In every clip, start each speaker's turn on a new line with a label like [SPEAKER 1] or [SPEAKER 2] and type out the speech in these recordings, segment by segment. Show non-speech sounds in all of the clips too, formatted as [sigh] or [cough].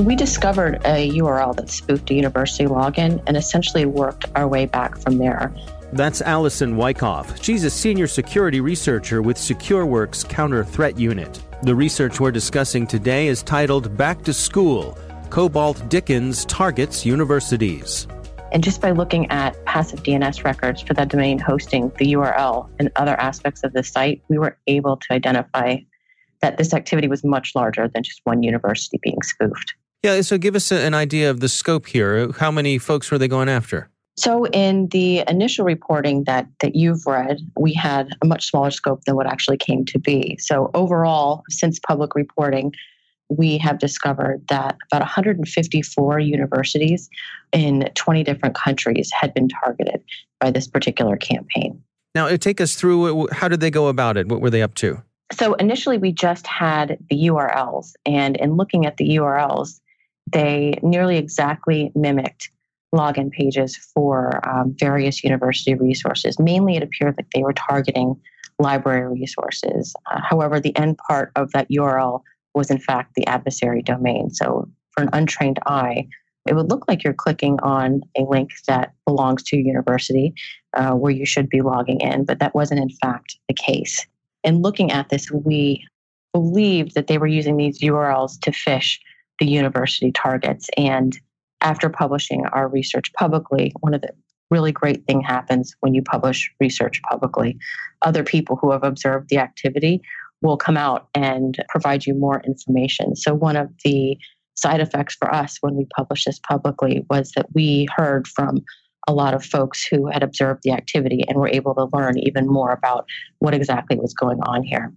[SPEAKER 1] So we discovered a URL that spoofed a university login and essentially worked our way back from there.
[SPEAKER 2] That's Allison Wikoff. She's a senior security researcher with SecureWorks Counter Threat Unit. The research we're discussing today is titled Back to School Cobalt Dickens Targets Universities.
[SPEAKER 1] And just by looking at passive DNS records for that domain hosting the URL and other aspects of the site, we were able to identify that this activity was much larger than just one university being spoofed.
[SPEAKER 2] Yeah, so give us an idea of the scope here. How many folks were they going after?
[SPEAKER 1] So, in the initial reporting that, that you've read, we had a much smaller scope than what actually came to be. So, overall, since public reporting, we have discovered that about 154 universities in 20 different countries had been targeted by this particular campaign.
[SPEAKER 2] Now, uh, take us through uh, how did they go about it? What were they up to?
[SPEAKER 1] So, initially, we just had the URLs, and in looking at the URLs, they nearly exactly mimicked login pages for um, various university resources. Mainly, it appeared that they were targeting library resources. Uh, however, the end part of that URL was, in fact, the adversary domain. So, for an untrained eye, it would look like you're clicking on a link that belongs to a university uh, where you should be logging in, but that wasn't, in fact, the case. In looking at this, we believed that they were using these URLs to phish the university targets. And after publishing our research publicly, one of the really great thing happens when you publish research publicly. Other people who have observed the activity will come out and provide you more information. So one of the side effects for us when we published this publicly was that we heard from a lot of folks who had observed the activity and were able to learn even more about what exactly was going on here.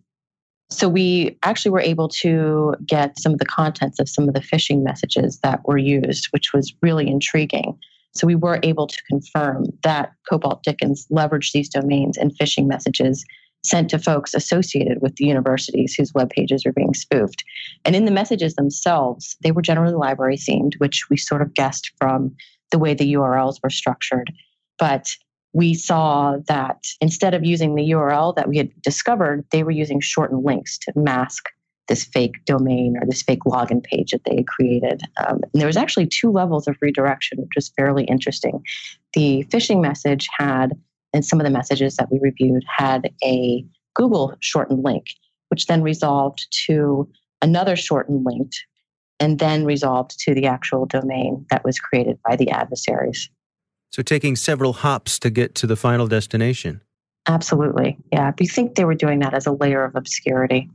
[SPEAKER 1] So we actually were able to get some of the contents of some of the phishing messages that were used, which was really intriguing. So we were able to confirm that Cobalt Dickens leveraged these domains and phishing messages sent to folks associated with the universities whose web pages are being spoofed. And in the messages themselves, they were generally library themed, which we sort of guessed from the way the URLs were structured. But we saw that instead of using the URL that we had discovered, they were using shortened links to mask this fake domain or this fake login page that they had created. Um, and there was actually two levels of redirection, which was fairly interesting. The phishing message had, and some of the messages that we reviewed had a Google shortened link, which then resolved to another shortened link and then resolved to the actual domain that was created by the adversaries.
[SPEAKER 2] So taking several hops to get to the final destination.
[SPEAKER 1] Absolutely. Yeah. Do you think they were doing that as a layer of obscurity?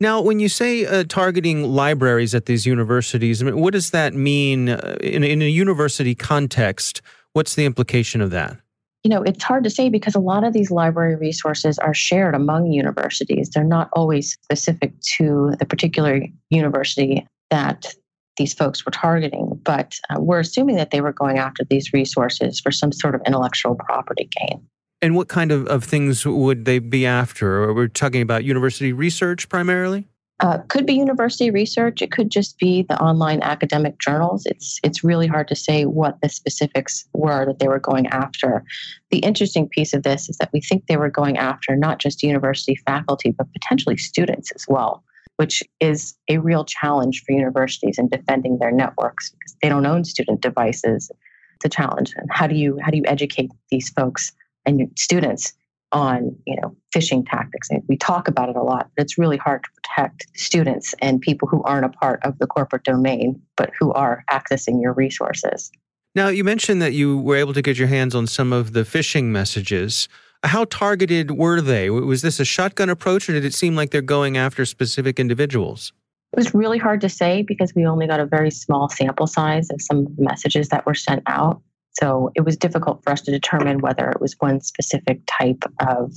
[SPEAKER 2] Now, when you say uh, targeting libraries at these universities, I mean, what does that mean uh, in, in a university context? What's the implication of that?
[SPEAKER 1] You know, it's hard to say because a lot of these library resources are shared among universities. They're not always specific to the particular university that these folks were targeting, but uh, we're assuming that they were going after these resources for some sort of intellectual property gain.
[SPEAKER 2] And what kind of, of things would they be after? We're we talking about university research primarily?
[SPEAKER 1] Uh, could be university research. It could just be the online academic journals. It's it's really hard to say what the specifics were that they were going after. The interesting piece of this is that we think they were going after not just university faculty, but potentially students as well, which is a real challenge for universities in defending their networks because they don't own student devices. It's a challenge. And how do you how do you educate these folks and students on you know phishing tactics and we talk about it a lot but it's really hard to protect students and people who aren't a part of the corporate domain but who are accessing your resources
[SPEAKER 2] now you mentioned that you were able to get your hands on some of the phishing messages how targeted were they was this a shotgun approach or did it seem like they're going after specific individuals
[SPEAKER 1] it was really hard to say because we only got a very small sample size of some of the messages that were sent out so it was difficult for us to determine whether it was one specific type of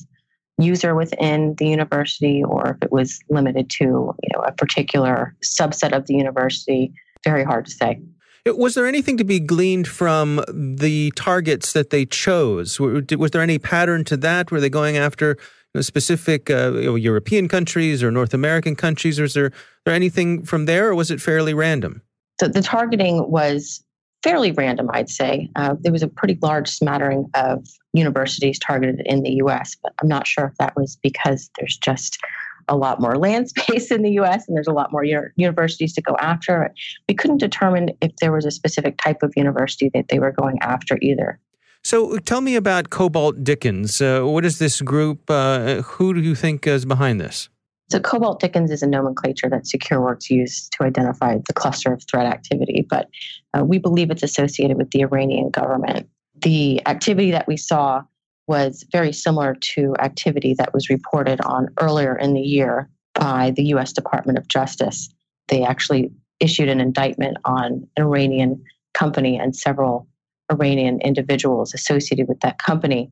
[SPEAKER 1] user within the university or if it was limited to you know a particular subset of the university. Very hard to say.
[SPEAKER 2] Was there anything to be gleaned from the targets that they chose? Was there any pattern to that? Were they going after specific uh, European countries or North American countries? Or is there, there anything from there, or was it fairly random?
[SPEAKER 1] So the targeting was fairly random, I'd say. Uh, there was a pretty large smattering of universities targeted in the US, but I'm not sure if that was because there's just a lot more land [laughs] space in the US and there's a lot more universities to go after. We couldn't determine if there was a specific type of university that they were going after either.
[SPEAKER 2] So tell me about Cobalt Dickens. Uh, what is this group? Uh, who do you think is behind this?
[SPEAKER 1] So Cobalt Dickens is a nomenclature that SecureWorks used to identify the cluster of threat activity, but uh, we believe it's associated with the Iranian government. The activity that we saw was very similar to activity that was reported on earlier in the year by the US Department of Justice. They actually issued an indictment on an Iranian company and several Iranian individuals associated with that company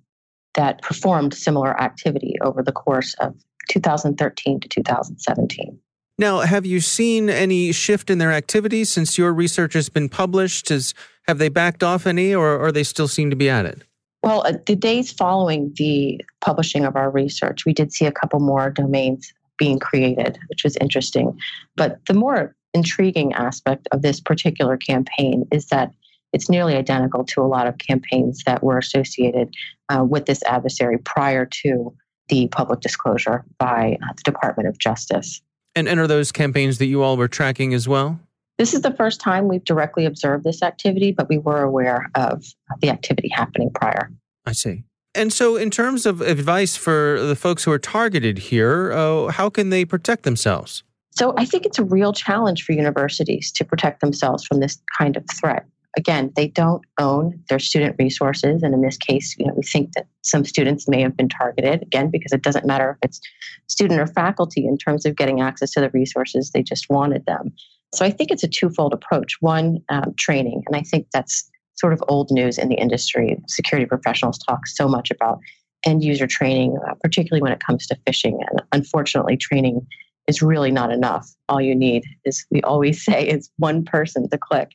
[SPEAKER 1] that performed similar activity over the course of 2013 to 2017.
[SPEAKER 2] Now, have you seen any shift in their activity since your research has been published? Has, have they backed off any, or, or they still seem to be at it?
[SPEAKER 1] Well, uh, the days following the publishing of our research, we did see a couple more domains being created, which was interesting. But the more intriguing aspect of this particular campaign is that it's nearly identical to a lot of campaigns that were associated uh, with this adversary prior to the public disclosure by uh, the Department of Justice.
[SPEAKER 2] And, and are those campaigns that you all were tracking as well?
[SPEAKER 1] This is the first time we've directly observed this activity, but we were aware of the activity happening prior.
[SPEAKER 2] I see. And so, in terms of advice for the folks who are targeted here, uh, how can they protect themselves?
[SPEAKER 1] So, I think it's a real challenge for universities to protect themselves from this kind of threat again, they don't own their student resources. And in this case, you know, we think that some students may have been targeted, again, because it doesn't matter if it's student or faculty in terms of getting access to the resources, they just wanted them. So I think it's a twofold approach. One, um, training. And I think that's sort of old news in the industry. Security professionals talk so much about end user training, uh, particularly when it comes to phishing. And unfortunately, training is really not enough. All you need is, we always [laughs] say, is one person to click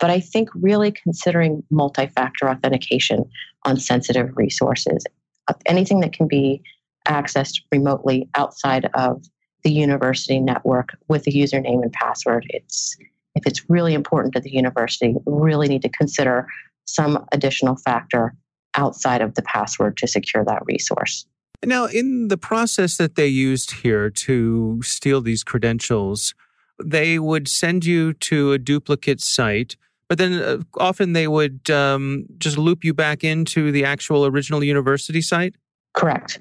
[SPEAKER 1] but I think really considering multi factor authentication on sensitive resources, uh, anything that can be accessed remotely outside of the university network with a username and password, it's if it's really important to the university, really need to consider some additional factor outside of the password to secure that resource.
[SPEAKER 2] Now, in the process that they used here to steal these credentials, they would send you to a duplicate site but then uh, often they would um, just loop you back into the actual original university site?
[SPEAKER 1] Correct.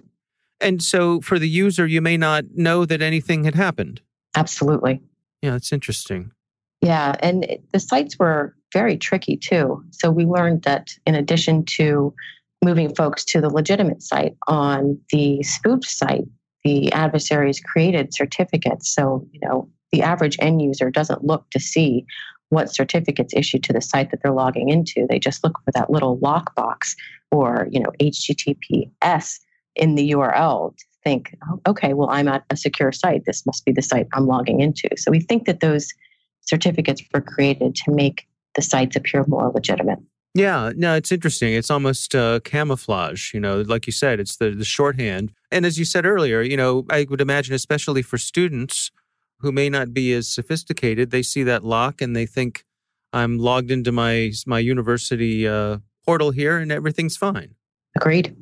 [SPEAKER 2] And so for the user, you may not know that anything had happened.
[SPEAKER 1] Absolutely.
[SPEAKER 2] Yeah, that's interesting.
[SPEAKER 1] Yeah, and it, the sites were very tricky too. So we learned that in addition to moving folks to the legitimate site on the spoofed site, the adversaries created certificates. So, you know, the average end user doesn't look to see what certificates issued to the site that they're logging into. They just look for that little lockbox or, you know, HTTPS in the URL to think, oh, okay, well, I'm at a secure site. This must be the site I'm logging into. So we think that those certificates were created to make the sites appear more legitimate.
[SPEAKER 2] Yeah, no, it's interesting. It's almost uh, camouflage. You know, like you said, it's the, the shorthand. And as you said earlier, you know, I would imagine, especially for students who may not be as sophisticated, they see that lock and they think, I'm logged into my my university uh, portal here and everything's fine.
[SPEAKER 1] Agreed.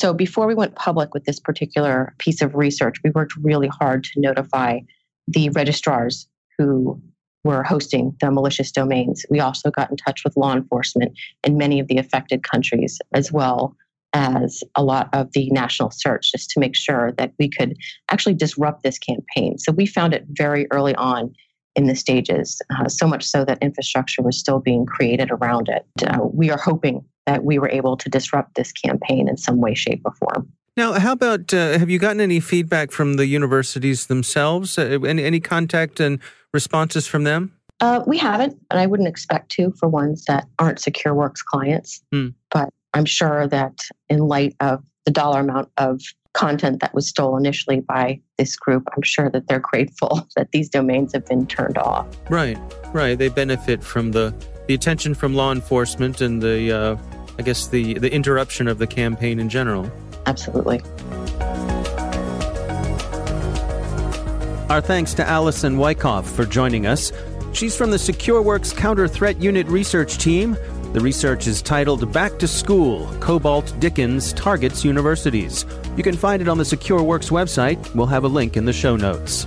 [SPEAKER 1] So before we went public with this particular piece of research, we worked really hard to notify the registrars who were hosting the malicious domains. We also got in touch with law enforcement in many of the affected countries, as well as a lot of the national CERTs, just to make sure that we could actually disrupt this campaign. So we found it very early on in the stages, uh, so much so that infrastructure was still being created around it. Uh, we are hoping that we were able to disrupt this campaign in some way, shape, or form.
[SPEAKER 2] Now, how about uh, have you gotten any feedback from the universities themselves? Uh, any, any contact and responses from them?
[SPEAKER 1] Uh, we haven't, and I wouldn't expect to for ones that aren't SecureWorks clients. Hmm. But I'm sure that in light of the dollar amount of content that was stolen initially by this group, I'm sure that they're grateful [laughs] that these domains have been turned off.
[SPEAKER 2] Right, right. They benefit from the the attention from law enforcement and the, uh, I guess, the the interruption of the campaign in general.
[SPEAKER 1] Absolutely.
[SPEAKER 2] Our thanks to Allison Wikoff for joining us. She's from the SecureWorks Counter Threat Unit research team. The research is titled Back to School Cobalt Dickens Targets Universities. You can find it on the SecureWorks website. We'll have a link in the show notes.